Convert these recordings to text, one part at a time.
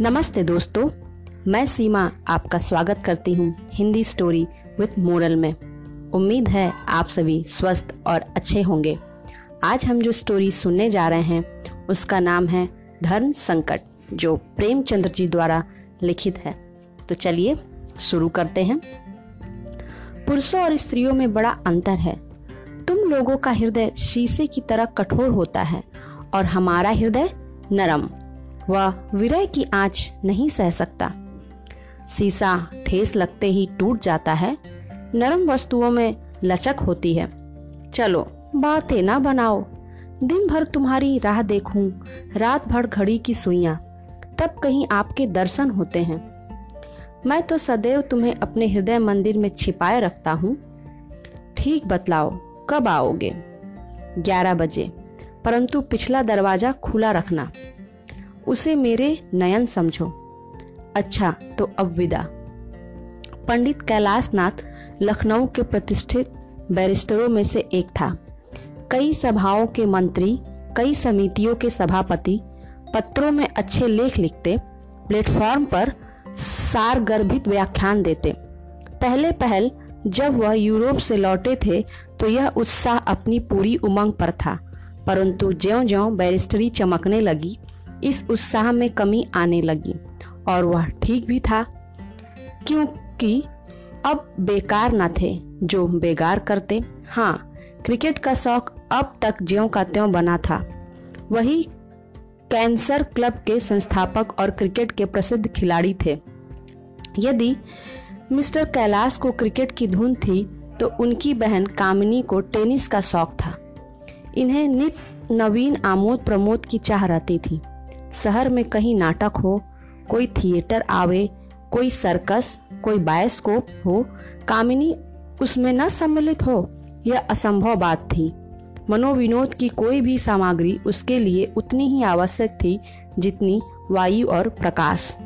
नमस्ते दोस्तों, मैं सीमा आपका स्वागत करती हूँ हिंदी स्टोरी विथ मोरल में। उम्मीद है आप सभी स्वस्थ और अच्छे होंगे। आज हम जो स्टोरी सुनने जा रहे हैं, उसका नाम है धर्म संकट, जो प्रेमचंद्र जी द्वारा लिखित है। तो चलिए शुरू करते हैं। पुरुषों और स्त्रियों में बड़ा अंतर है। तुम लोगों का हृदय शीशे की तरह कठोर होता है और हमारा हृदय नरम। वह विरय की आँच नहीं सह सकता। शीशा ठेस लगते ही टूट जाता है। नरम वस्तुओं में लचक होती है। चलो, बातें ना बनाओ। दिन भर तुम्हारी राह देखूँ, रात भर घड़ी की सुइयाँ, तब कहीं आपके दर्शन होते हैं। मैं तो सदैव तुम्हें अपने हृदय मंदिर में छिपाए रखता हूँ। ठीक बतलाओ, कब आओगे? ग्यारह बजे, परंतु पिछला दरवाज़ा खुला रखना। उसे मेरे नयन समझो। अच्छा तो अब विदा। पंडित कैलाश नाथ लखनऊ के प्रतिष्ठित बैरिस्टरों में से एक था। कई सभाओं के मंत्री, कई समितियों के सभापति पत्रों में अच्छे लेख लिखते, प्लेटफॉर्म पर सार गर्भित व्याख्यान देते। पहले पहल, जब वह यूरोप से लौटे थे तो यह उत्साह अपनी पूरी उमंग पर था, परंतु ज्यो ज्यो बैरिस्टरी चमकने लगी इस उत्साह में कमी आने लगी और वह ठीक भी था, क्योंकि अब बेकार न थे जो बेकार करते। हाँ क्रिकेट का शौक अब तक ज्यो का त्यों बना था। वही कैंसर क्लब के संस्थापक और क्रिकेट के प्रसिद्ध खिलाड़ी थे। यदि मिस्टर कैलाश को क्रिकेट की धुन थी तो उनकी बहन कामिनी को टेनिस का शौक था। इन्हें नित नवीन आमोद प्रमोद की चाह रहती थी। शहर में कहीं नाटक हो, कोई थिएटर आवे, कोई सर्कस, कोई बायोस्कोप हो, कामिनी उसमें न सम्मिलित हो, यह असंभव बात थी। मनोविनोद की कोई भी सामग्री उसके लिए उतनी ही आवश्यक थी जितनी वायु और प्रकाश।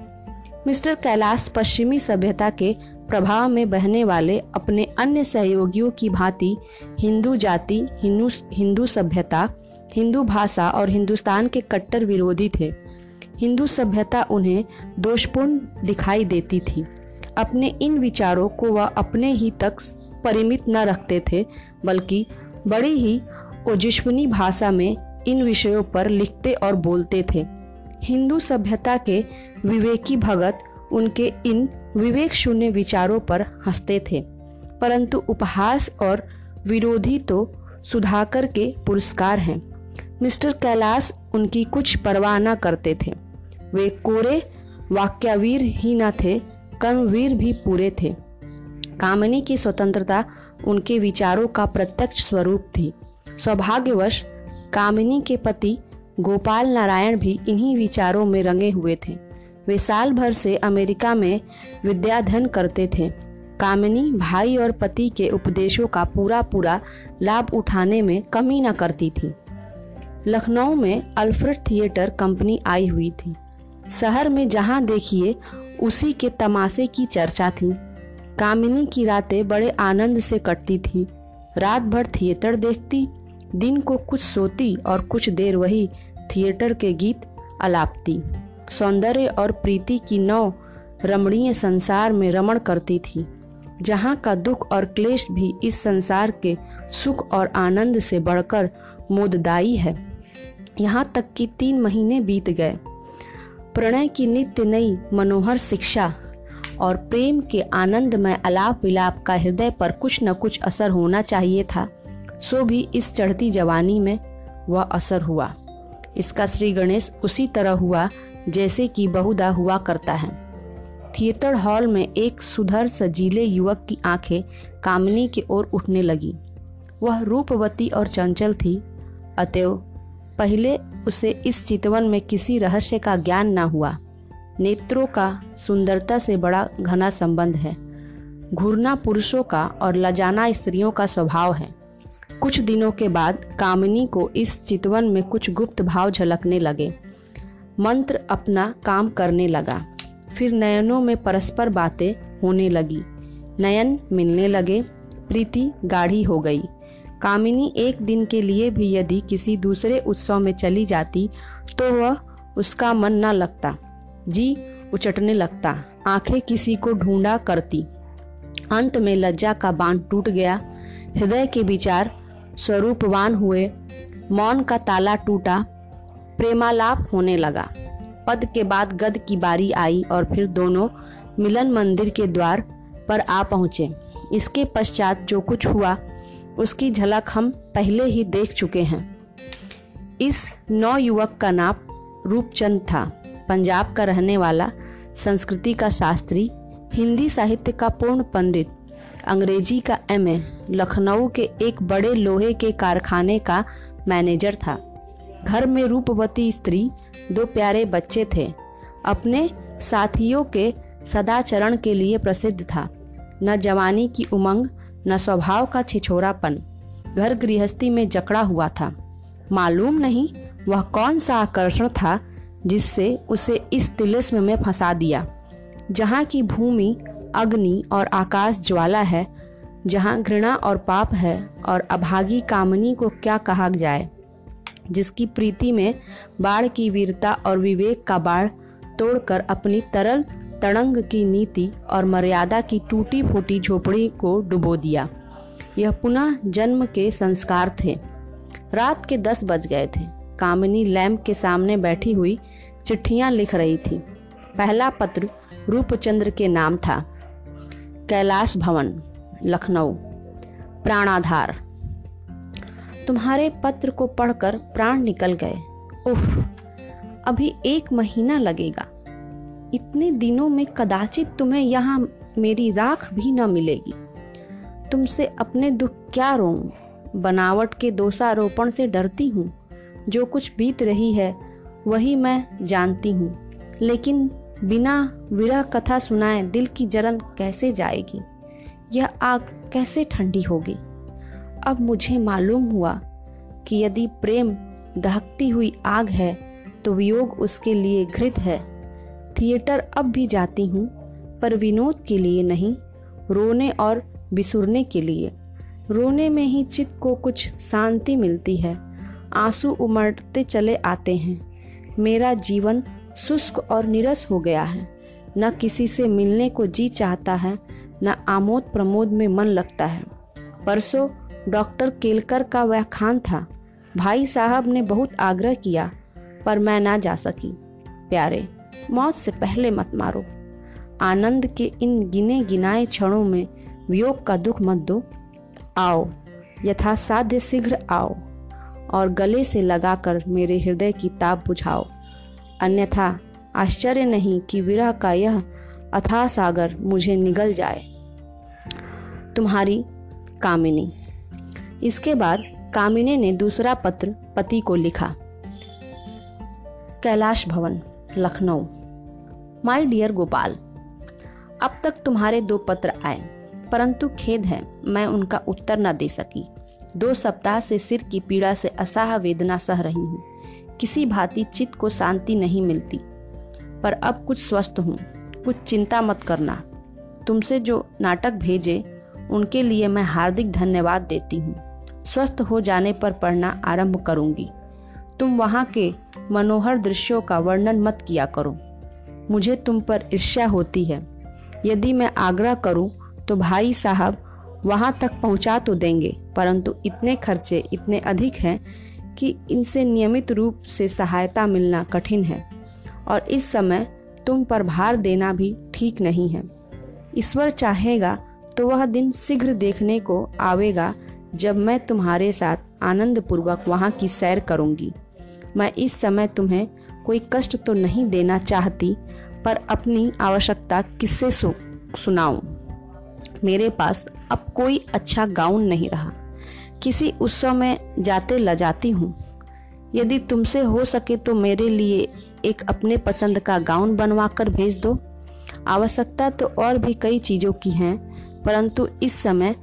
मिस्टर कैलाश पश्चिमी सभ्यता के प्रभाव में बहने वाले अपने अन्य सहयोगियों की भांति हिंदू जाति, हिंदू हिंदू सभ्यता, हिंदू भाषा और हिंदुस्तान के कट्टर विरोधी थे। हिंदू सभ्यता उन्हें दोषपूर्ण दिखाई देती थी। अपने इन विचारों को वह अपने ही तक परिमित न रखते थे, बल्कि बड़ी ही ओजिश्वनी भाषा में इन विषयों पर लिखते और बोलते थे। हिंदू सभ्यता के विवेकी भगत उनके इन विवेक शून्य विचारों पर हँसते थे, परंतु उपहास और विरोधी तो सुधाकर के पुरस्कार हैं। मिस्टर कैलाश उनकी कुछ परवाह न करते थे। वे कोरे, वाक्यावीर ही न थे, कर्मवीर भी पूरे थे। कामनी की स्वतंत्रता उनके विचारों का प्रत्यक्ष स्वरूप थी। सौभाग्यवश, कामिनी के पति गोपाल नारायण भी इन्हीं विचारों में रंगे हुए थे। वे साल भर से अमेरिका में विद्याधन करते थे। कामिनी भाई और पति के उपदेशों का पूरा पूरा लाभ उठाने में कमी न करती थी। लखनऊ में अल्फ्रेड थिएटर कंपनी आई हुई थी। शहर में जहाँ देखिए, उसी के तमाशे की चर्चा थी। कामिनी की रातें बड़े आनंद से कटती थी। रात भर थिएटर देखती, दिन को कुछ सोती और कुछ देर वही थिएटर के गीत अलापती। सौंदर्य और प्रीति की नौ रमणीय संसार में रमण करती थी। जहाँ का दुख और क्लेश भी इस संसार के सुख और आनंद से बढ़कर मोददाई है। यहाँ तक कि तीन महीने बीत गए। प्रणय की नित्य नई मनोहर शिक्षा और प्रेम के आनंद में अलाप विलाप का हृदय पर कुछ न कुछ असर होना चाहिए था, सो भी इस चढ़ती जवानी में वह असर हुआ। इसका श्री गणेश उसी तरह हुआ, जैसे कि बहुधा हुआ करता है। थिएटर हॉल में एक सुधर सजीले युवक की आँखें कामिनी की ओर उठने लगी। वह रूपवती और चंचल थी, अतएव पहले उसे इस चितवन में किसी रहस्य का ज्ञान न हुआ। नेत्रों का सुंदरता से बड़ा घना संबंध है। घूरना पुरुषों का और लजाना स्त्रियों का स्वभाव है। कुछ दिनों के बाद कामिनी को इस चितवन में कुछ गुप्त भाव झलकने लगे। मंत्र अपना काम करने लगा। फिर नयनों में परस्पर बातें होने लगी। नयन मिलने लगे। प्रीति गाढ़ी हो गई। कामिनी एक दिन के लिए भी यदि किसी दूसरे उत्सव में चली जाती तो वह उसका मन न लगता। जी, उचटने लगता। आँखें किसी को ढूंढा करती। अंत में लज्जा का बाँध टूट गया। हृदय के विचार स्वरूपवान हुए। मौन का ताला टूटा। प्रेमालाप होने लगा। पद के बाद गद की बारी आई और फिर दोनों मिलन मंदिर के द्वार पर आ पहुँचे। इसके पश्चात जो कुछ हुआ उसकी झलक हम पहले ही देख चुके हैं। इस नौ युवक का नाम रूपचंद था। पंजाब का रहने वाला, संस्कृति का शास्त्री, हिंदी साहित्य का पूर्ण पंडित, अंग्रेज़ी का एमए, लखनऊ के एक बड़े लोहे के कारखाने का मैनेजर था। घर में रूपवती स्त्री, दो प्यारे बच्चे थे। अपने साथियों के सदाचरण के लिए प्रसिद्ध था। न जवानी की उमंग न स्वभाव का छिछोरापन, घर गृहस्थी में जकड़ा हुआ था। मालूम नहीं वह कौन सा आकर्षण था जिससे उसे इस तिलिस्म में फंसा दिया। जहाँ की भूमि, अग्नि और आकाश ज्वाला है, जहाँ घृणा और पाप है और अभागी कामनी को क्या कहा जाए। जिसकी प्रीति में बाढ़ की वीरता और विवेक का बाढ़ तोड़कर अपनी तरल तड़ंग की नीति और मर्यादा की टूटी फूटी झोपड़ी को डुबो दिया। यह पुनः जन्म के संस्कार थे। रात के दस बज गए थे। कामिनी लैम्प के सामने बैठी हुई चिट्ठियाँ लिख रही थी। पहला पत्र रूपचंद्र के नाम था। कैलाश भवन, लखनऊ। प्राणाधार। तुम्हारे पत्र को पढ़कर प्राण निकल गए। उफ, अभी एक महीना लगेगा। इतने दिनों में कदाचित तुम्हें यहाँ मेरी राख भी न मिलेगी। तुमसे अपने दुख क्या रो बनावट के दोषारोपण से डरती हूँ। जो कुछ बीत रही है, वही मैं जानती हूँ। लेकिन बिना विरह कथा सुनाए दिल की जलन कैसे जाएगी? यह आग कैसे ठंडी होगी? अब मुझे मालूम हुआ कि यदि प्रेम दहकती हुई आग है तो वियोग उसके लिए घृत है। थिएटर अब भी जाती हूँ, पर विनोद के लिए नहीं, रोने और बिसुरने के लिए। रोने में ही चित्त को कुछ शांति मिलती है। आँसू उमड़ते चले आते हैं। मेरा जीवन शुष्क और निरस हो गया है। न किसी से मिलने को जी चाहता है, न आमोद प्रमोद में मन लगता है। परसों डॉक्टर केलकर का वह खान था। भाई साहब ने बहुत आग्रह किया, पर मैं ना जा सकी। प्यारे मौत से पहले मत मारो। आनंद के इन गिने गिनाए क्षणों में वियोग का दुख मत दो। आओ, यथासाध्य शीघ्र आओ और गले से लगाकर मेरे हृदय की ताप बुझाओ। अन्यथा आश्चर्य नहीं कि विरह का यह अथाह सागर मुझे निगल जाए। तुम्हारी कामिनी। इसके बाद कामिनी ने दूसरा पत्र पति को लिखा। कैलाश भवन। लखनऊ। माय डियर गोपाल, अब तक तुम्हारे दो पत्र आए, परंतु खेद है, मैं उनका उत्तर न दे सकी। दो सप्ताह से सिर की पीड़ा से असाह वेदना सह रही हूँ। किसी भांति चित्त को शांति नहीं मिलती। पर अब कुछ स्वस्थ हूँ, कुछ चिंता मत करना। तुमसे जो नाटक भेजे, उनके लिए मैं हार्दिक धन्यवाद देती हूँ। स्वस्थ हो जाने पर पढ़ना आरंभ करूँगी। तुम वहाँ के मनोहर दृश्यों का वर्णन मत किया करो। मुझे तुम पर ईर्ष्या होती है। यदि मैं आग्रह करूँ तो भाई साहब वहाँ तक पहुँचा तो देंगे, परंतु इतने खर्चे इतने अधिक हैं कि इनसे नियमित रूप से सहायता मिलना कठिन है, और इस समय तुम पर भार देना भी ठीक नहीं है। ईश्वर चाहेगा तो वह दिन शीघ्र देखने को आवेगा, जब मैं तुम्हारे साथ आनंद पूर्वक वहाँ की सैर करूँगी। मैं इस समय तुम्हें कोई कष्ट तो नहीं देना चाहती पर अपनी आवश्यकता किससे सु, सुनाऊं? मेरे पास अब कोई अच्छा गाउन नहीं रहा। किसी उत्सव में जाते लजाती हूँ। यदि तुमसे हो सके तो मेरे लिए एक अपने पसंद का गाउन बनवा कर भेज दो। आवश्यकता तो और भी कई चीज़ों की हैं परंतु इस समय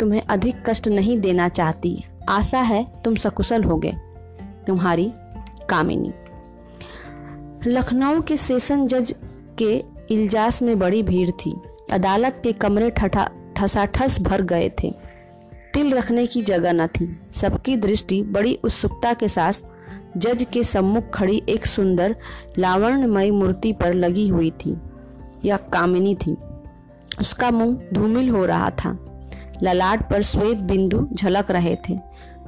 तुम्हें अधिक कष्ट नहीं देना चाहती। आशा है तुम सकुशल होगे। तुम्हारी कामिनी। लखनऊ के सेशन जज के इल्जास में बड़ी भीड़ थी। अदालत के कमरे ठसाठस भर गए थे। तिल रखने की जगह न थी। सबकी दृष्टि बड़ी उत्सुकता के साथ जज के सम्मुख खड़ी एक सुंदर, लावण्यमयी मूर्ति पर लगी हुई थी। यह कामिनी थी। उसका मुँह धूमिल हो रहा था। ललाट पर श्वेत बिंदु झलक रहे थे।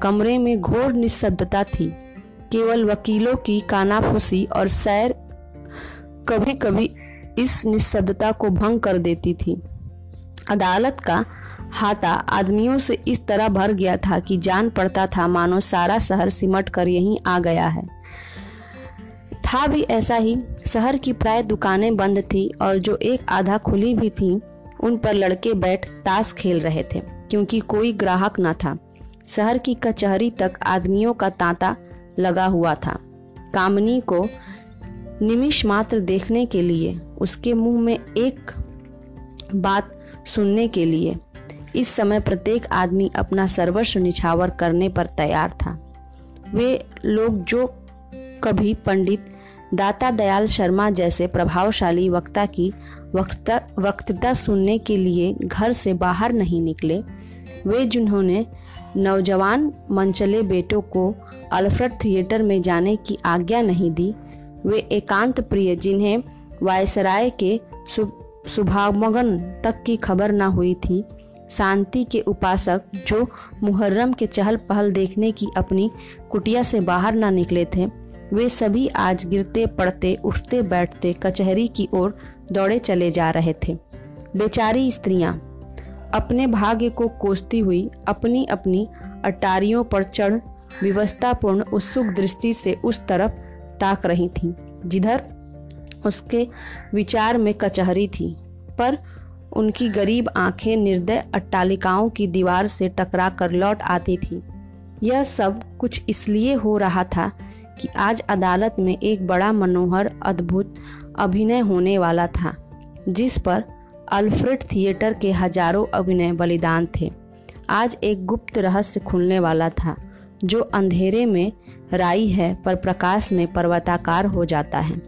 कमरे में घोर निस्तब्धता थी। केवल वकीलों की कानाफूसी और सैर कभी कभी इस निस्तब्धता को भंग कर देती थी। अदालत का हाथा आदमियों से इस तरह भर गया था कि जान पड़ता था, मानो सारा शहर सिमट कर यहीं आ गया है। था भी ऐसा ही, शहर की प्राय दुकानें बंद थी और जो एक आधा खुली भी थी, उन पर लड़के बैठ ताश खेल रहे थे, क्योंकि कोई ग्राहक न था। शहर की कचहरी तक आदमियों का तांता लगा हुआ था। कामनी को निमिष मात्र देखने के लिए, उसके मुँह में एक बात सुनने के लिए। इस समय प्रत्येक आदमी अपना सर्वस्व निछावर करने पर तैयार था। वे लोग जो कभी पंडित दाता दयाल शर्मा जैसे प्रभावशाली वक्ता की वक्ता, वक्तृता सुनने के लिए घर से बाहर नहीं निकले, वे जिन्होंने नौजवान मंचले बेटों को अल्फ्रेड थिएटर में जाने की आज्ञा नहीं दी। वे एकांत प्रिय, जिन्हें वायसराय के सुभागमगन तक की खबर न हुई थी। शांति के उपासक जो मुहर्रम के चहल पहल देखने की अपनी कुटिया से बाहर न निकले थे, वे सभी आज गिरते, पड़ते, उठते, बैठते कचहरी की ओर दौड़े चले जा रहे थे। बेचारी स्त्रियाँ अपने भाग्य को कोसती हुई अपनी अपनी अटारियों पर चढ़ व्यवस्थापूर्ण उत्सुक दृष्टि से उस तरफ़ ताक रही थीं, जिधर उसके विचार में कचहरी थी पर उनकी गरीब आँखें निर्दय अट्टालिकाओं की दीवार से टकरा कर लौट आती थी। यह सब कुछ इसलिए हो रहा था कि आज अदालत में एक बड़ा मनोहर अद्भुत अभिनय होने वाला था जिस पर अल्फ्रेड थिएटर के हज़ारों अभिनय बलिदान थे। आज एक गुप्त रहस्य खुलने वाला था, जो अंधेरे में राई है पर प्रकाश में पर्वताकार हो जाता है।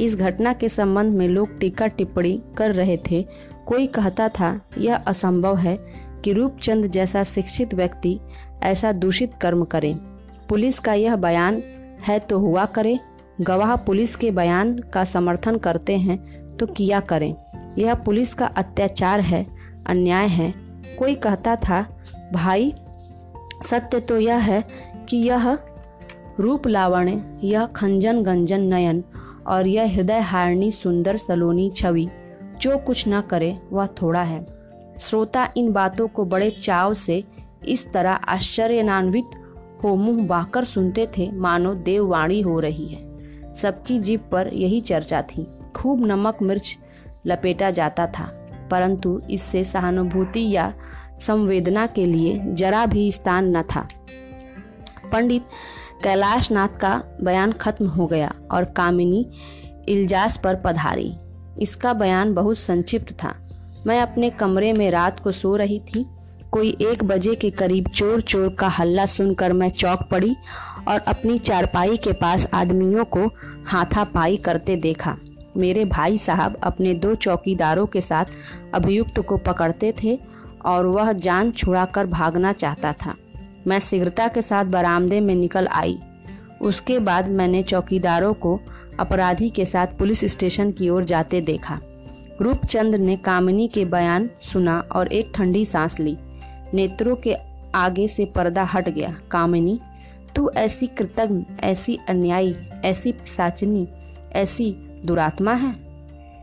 इस घटना के संबंध में लोग टीका टिप्पणी कर रहे थे। कोई कहता था, यह असंभव है कि रूपचंद जैसा शिक्षित व्यक्ति ऐसा दूषित कर्म करे। पुलिस का यह बयान है तो हुआ करे। गवाह पुलिस के बयान का समर्थन करते हैं तो किया करें। यह पुलिस का अत्याचार है, अन्याय है। कोई कहता था, भाई, सत्य तो यह है कि यह रूप लावण्य, यह खंजन गंजन नयन और यह हृदय हारनी सुंदर सलोनी छवि, जो कुछ न करे, वह थोड़ा है। श्रोता इन बातों को बड़े चाव से इस तरह आश्चर्यनान्वित हो मुँह बाकर सुनते थे, मानो देववाणी हो रही है। सबकी जीप पर यही चर्चा थी। खूब नमक मिर्च लपेटा जाता था, परंतु इससे सहानुभूति या संवेदना के लिए जरा भी स्थान न था। पंडित कैलाश नाथ का बयान खत्म हो गया और कामिनी इल्जास पर पधारी। इसका बयान बहुत संक्षिप्त था। मैं अपने कमरे में रात को सो रही थी। कोई एक बजे के करीब चोर चोर का हल्ला सुनकर मैं चौक पड़ी और अपनी चारपाई के पास आदमियों को हाथापाई करते देखा। मेरे भाई साहब अपने दो चौकीदारों के साथ अभियुक्त को पकड़ते थे और वह जान छुड़ाकर भागना चाहता था। मैं शीघ्रता के साथ बरामदे में निकल आई। उसके बाद मैंने चौकीदारों को अपराधी के साथ पुलिस स्टेशन की ओर जाते देखा। रूपचंद ने कामिनी के बयान सुना और एक ठंडी सांस ली। नेत्रों के आगे से पर्दा हट गया। कामिनी, तू ऐसी कृतज्ञ, ऐसी अन्यायी, ऐसी पिसाचनी ऐसी दुरात्मा है।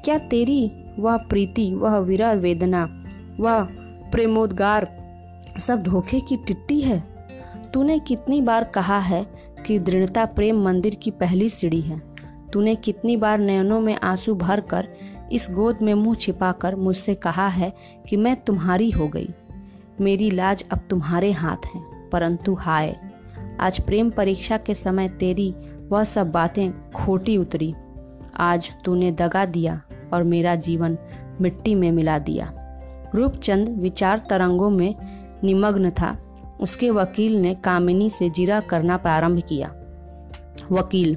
क्या तेरी वह प्रीति, वह विरह वेदना, वह प्रेमोद्गार सब धोखे की टिट्टी है? तूने कितनी बार कहा है कि दृढ़ता प्रेम मंदिर की पहली सीढ़ी है। तूने कितनी बार नयनों में आँसू भर कर इस गोद में मुँह छिपाकर मुझसे कहा है कि मैं तुम्हारी हो गई। मेरी लाज अब तुम्हारे हाथ है, परंतु हाय, आज प्रेम परीक्षा के समय तेरी वह सब बातें खोटी उतरी। आज तूने दगा दिया और मेरा जीवन मिट्टी में मिला दिया। रूपचंद विचार तरंगों में निमग्न था। उसके वकील ने कामिनी से जिरा करना प्रारंभ किया। वकील,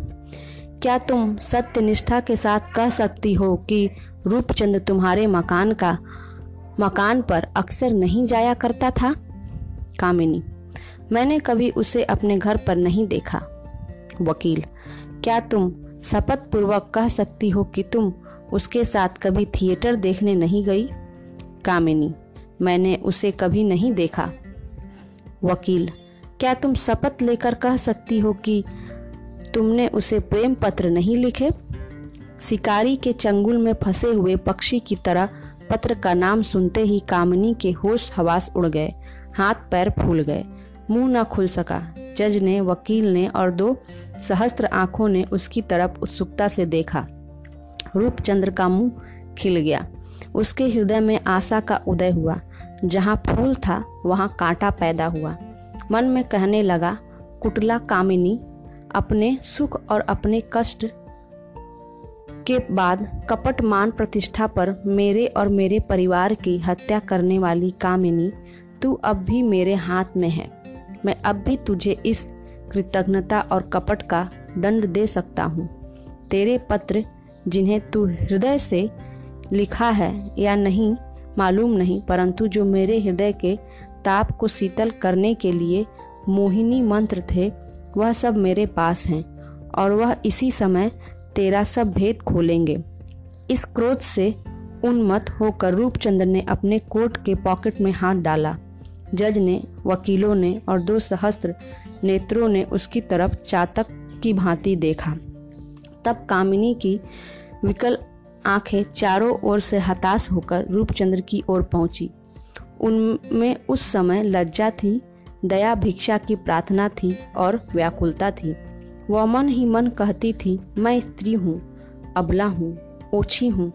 क्या तुम सत्य निष्ठा के साथ कह सकती हो कि रूपचंद तुम्हारे मकान का, मकान पर अक्सर नहीं जाया करता था? कामिनी, मैंने कभी उसे अपने घर पर नहीं देखा। वकील, क्या तुम शपथ पूर्वक कह सकती हो कि तुम उसके साथ कभी थिएटर देखने नहीं गई? कामिनी, मैंने उसे कभी नहीं देखा। वकील, क्या तुम शपथ लेकर कह सकती हो कि तुमने उसे प्रेम पत्र नहीं लिखे? शिकारी के चंगुल में फंसे हुए पक्षी की तरह पत्र का नाम सुनते ही कामनी के होश हवास उड़ गए, हाथ पैर फूल गए। मुँह न खुल सका। जज ने, वकील ने और दो सहस्त्र आँखों ने उसकी तरफ़ उत्सुकता से देखा। रूपचंद्र का मुँह खिल गया। उसके हृदय में आशा का उदय हुआ। जहाँ फूल था, वहाँ कांटा पैदा हुआ। मन में कहने लगा, कुटला कामिनी, अपने सुख और अपने कष्ट के बाद कपट मान प्रतिष्ठा पर मेरे और मेरे परिवार की हत्या करने वाली कामिनी, तू अब भी मेरे हाथ में है। मैं अब भी तुझे इस कृतज्ञता और कपट का दंड दे सकता हूँ। तेरे पत्र जिन्हें तू हृदय से लिखा है या नहीं, मालूम नहीं, परंतु जो मेरे हृदय के ताप को शीतल करने के लिए मोहिनी मंत्र थे, वह सब मेरे पास हैं और वह इसी समय तेरा सब भेद खोलेंगे। इस क्रोध से उन्मत होकर रूपचंद्र ने अपने कोट के पॉकेट में हाथ डाला। जज ने, वकीलों ने और दो सहस्त्र नेत्रों ने उसकी तरफ़ चातक की भांति देखा। तब कामिनी की विकल आँखें चारों ओर से हताश होकर रूपचंद्र की ओर पहुँची। उनमें उस समय लज्जा थी, दया भिक्षा की प्रार्थना थी और व्याकुलता थी। वह मन ही मन कहती थी, मैं स्त्री हूँ, अबला हूँ, ओछी हूँ।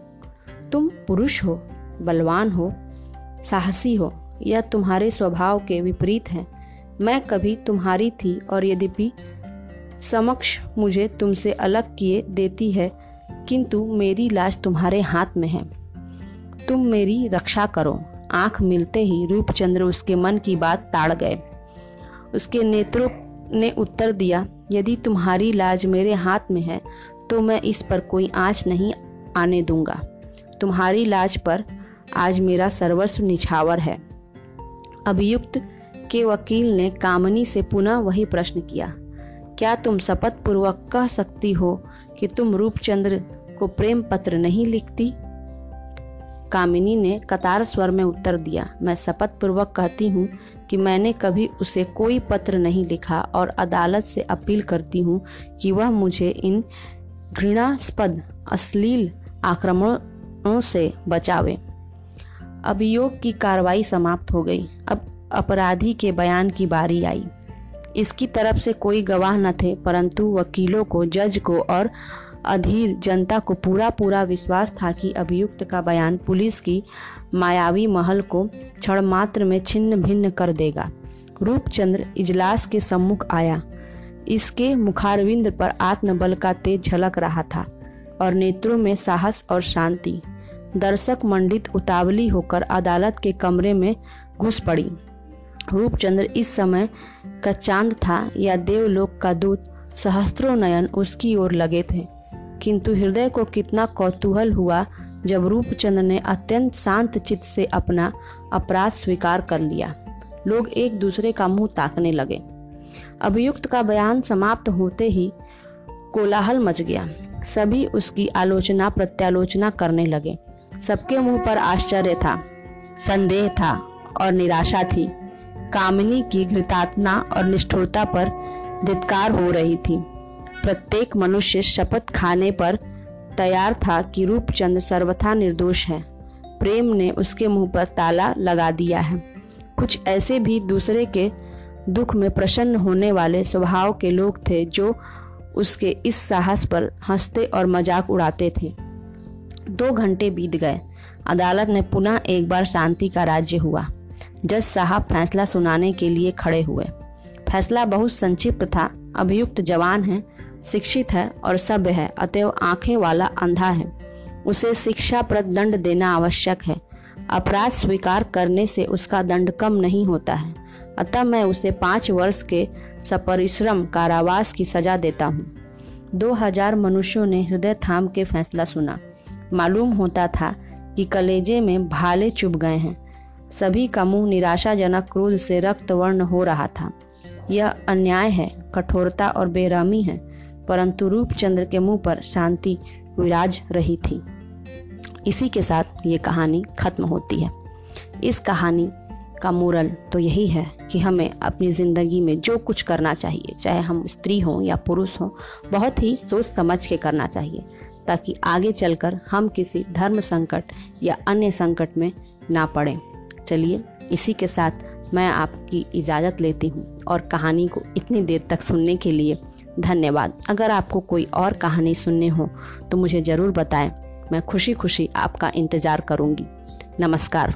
तुम पुरुष हो, बलवान हो, साहसी हो, यह तुम्हारे स्वभाव के विपरीत है। मैं कभी तुम्हारी थी और यद्यपि समक्ष मुझे तुमसे अलग किए देती है, किंतु मेरी लाश तुम्हारे हाथ में है। तुम मेरी रक्षा करो। आँख मिलते ही रूपचंद्र उसके मन की बात ताड़ गए। उसके नेत्रों ने उत्तर दिया, यदि तुम्हारी लाज मेरे हाथ में है तो मैं इस पर कोई आँच नहीं आने दूँगा। तुम्हारी लाज पर आज मेरा सर्वस्व निछावर है। अभियुक्त के वकील ने कामनी से पुनः वही प्रश्न किया, क्या तुम शपथ पूर्वक कह सकती हो कि तुम रूपचंद्र को प्रेम पत्र नहीं लिखती? कामिनी ने कतार स्वर में उत्तर दिया, मैं शपथ पूर्वक कहती हूँ कि मैंने कभी उसे कोई पत्र नहीं लिखा और अदालत से अपील करती हूँ कि वह मुझे इन घृणास्पद, अश्लील आक्रमणों से बचावे। अभियोग की कार्रवाई समाप्त हो गई। अब अपराधी के बयान की बारी आई। इसकी तरफ़ से कोई गवाह न थे, परंतु वकीलों को, जज को और अधीर जनता को पूरा पूरा विश्वास था कि अभियुक्त का बयान पुलिस की मायावी महल को क्षण मात्र में छिन्न भिन्न कर देगा। रूपचंद्र इजलास के सम्मुख आया। इसके मुखारविंद पर आत्मबल का तेज झलक रहा था और नेत्रों में साहस और शांति। दर्शक मंडित उतावली होकर अदालत के कमरे में घुस पड़ी। रूपचंद्र इस समय का चाँद था या देवलोक का दूत, सहस्त्रों नयन उसकी ओर लगे थे। किंतु हृदय को कितना कौतूहल हुआ जब रूपचंद्र ने अत्यंत शांत चित्त से अपना अपराध स्वीकार कर लिया। लोग एक दूसरे का मुँह ताकने लगे। अभियुक्त का बयान समाप्त होते ही कोलाहल मच गया। सभी उसकी आलोचना प्रत्यालोचना करने लगे। सबके मुँह पर आश्चर्य था, संदेह था और निराशा थी। कामिनी की घृतात्मा और निष्ठुरता पर धित्कार हो रही थी। प्रत्येक मनुष्य शपथ खाने पर तैयार था कि रूपचंद सर्वथा निर्दोष है। प्रेम ने उसके मुँह पर ताला लगा दिया है। कुछ ऐसे भी दूसरे के दुख में प्रसन्न होने वाले स्वभाव के लोग थे जो उसके इस साहस पर हँसते और मज़ाक उड़ाते थे। दो घंटे बीत गए। अदालत में पुनः एक बार शांति का राज्य हुआ। जज साहब फैसला सुनाने के लिए खड़े हुए। फैसला बहुत संक्षिप्त था, अभियुक्त जवान है, शिक्षित है और सभ्य है, अतएव आँखें वाला अंधा है। उसे शिक्षा प्रद दंड देना आवश्यक है। अपराध स्वीकार करने से उसका दंड कम नहीं होता है। अतः मैं उसे पाँच वर्ष के सपरिश्रम कारावास की सजा देता हूँ। दो हज़ार मनुष्यों ने हृदय थाम के फैसला सुना। मालूम होता था कि कलेजे में भाले चुभ गए हैं। सभी का मुँह निराशाजनक, क्रोध से रक्त वर्ण हो रहा था। यह अन्याय है, कठोरता और बेरहमी है, परंतु रूपचंद्र के मुँह पर शांति विराज रही थी। इसी के साथ ये कहानी खत्म होती है। इस कहानी का मोरल तो यही है कि हमें अपनी ज़िंदगी में जो कुछ करना चाहिए, चाहे हम स्त्री हों या पुरुष हों, बहुत ही सोच समझ के करना चाहिए, ताकि आगे चलकर हम किसी धर्म संकट या अन्य संकट में ना पड़ें। चलिए, इसी के साथ मैं आपकी इजाज़त लेती हूँ और कहानी को इतनी देर तक सुनने के लिए धन्यवाद। अगर आपको कोई और कहानी सुनने हो तो मुझे ज़रूर बताएँ। मैं खुशी खुशी आपका इंतज़ार करूँगी। नमस्कार।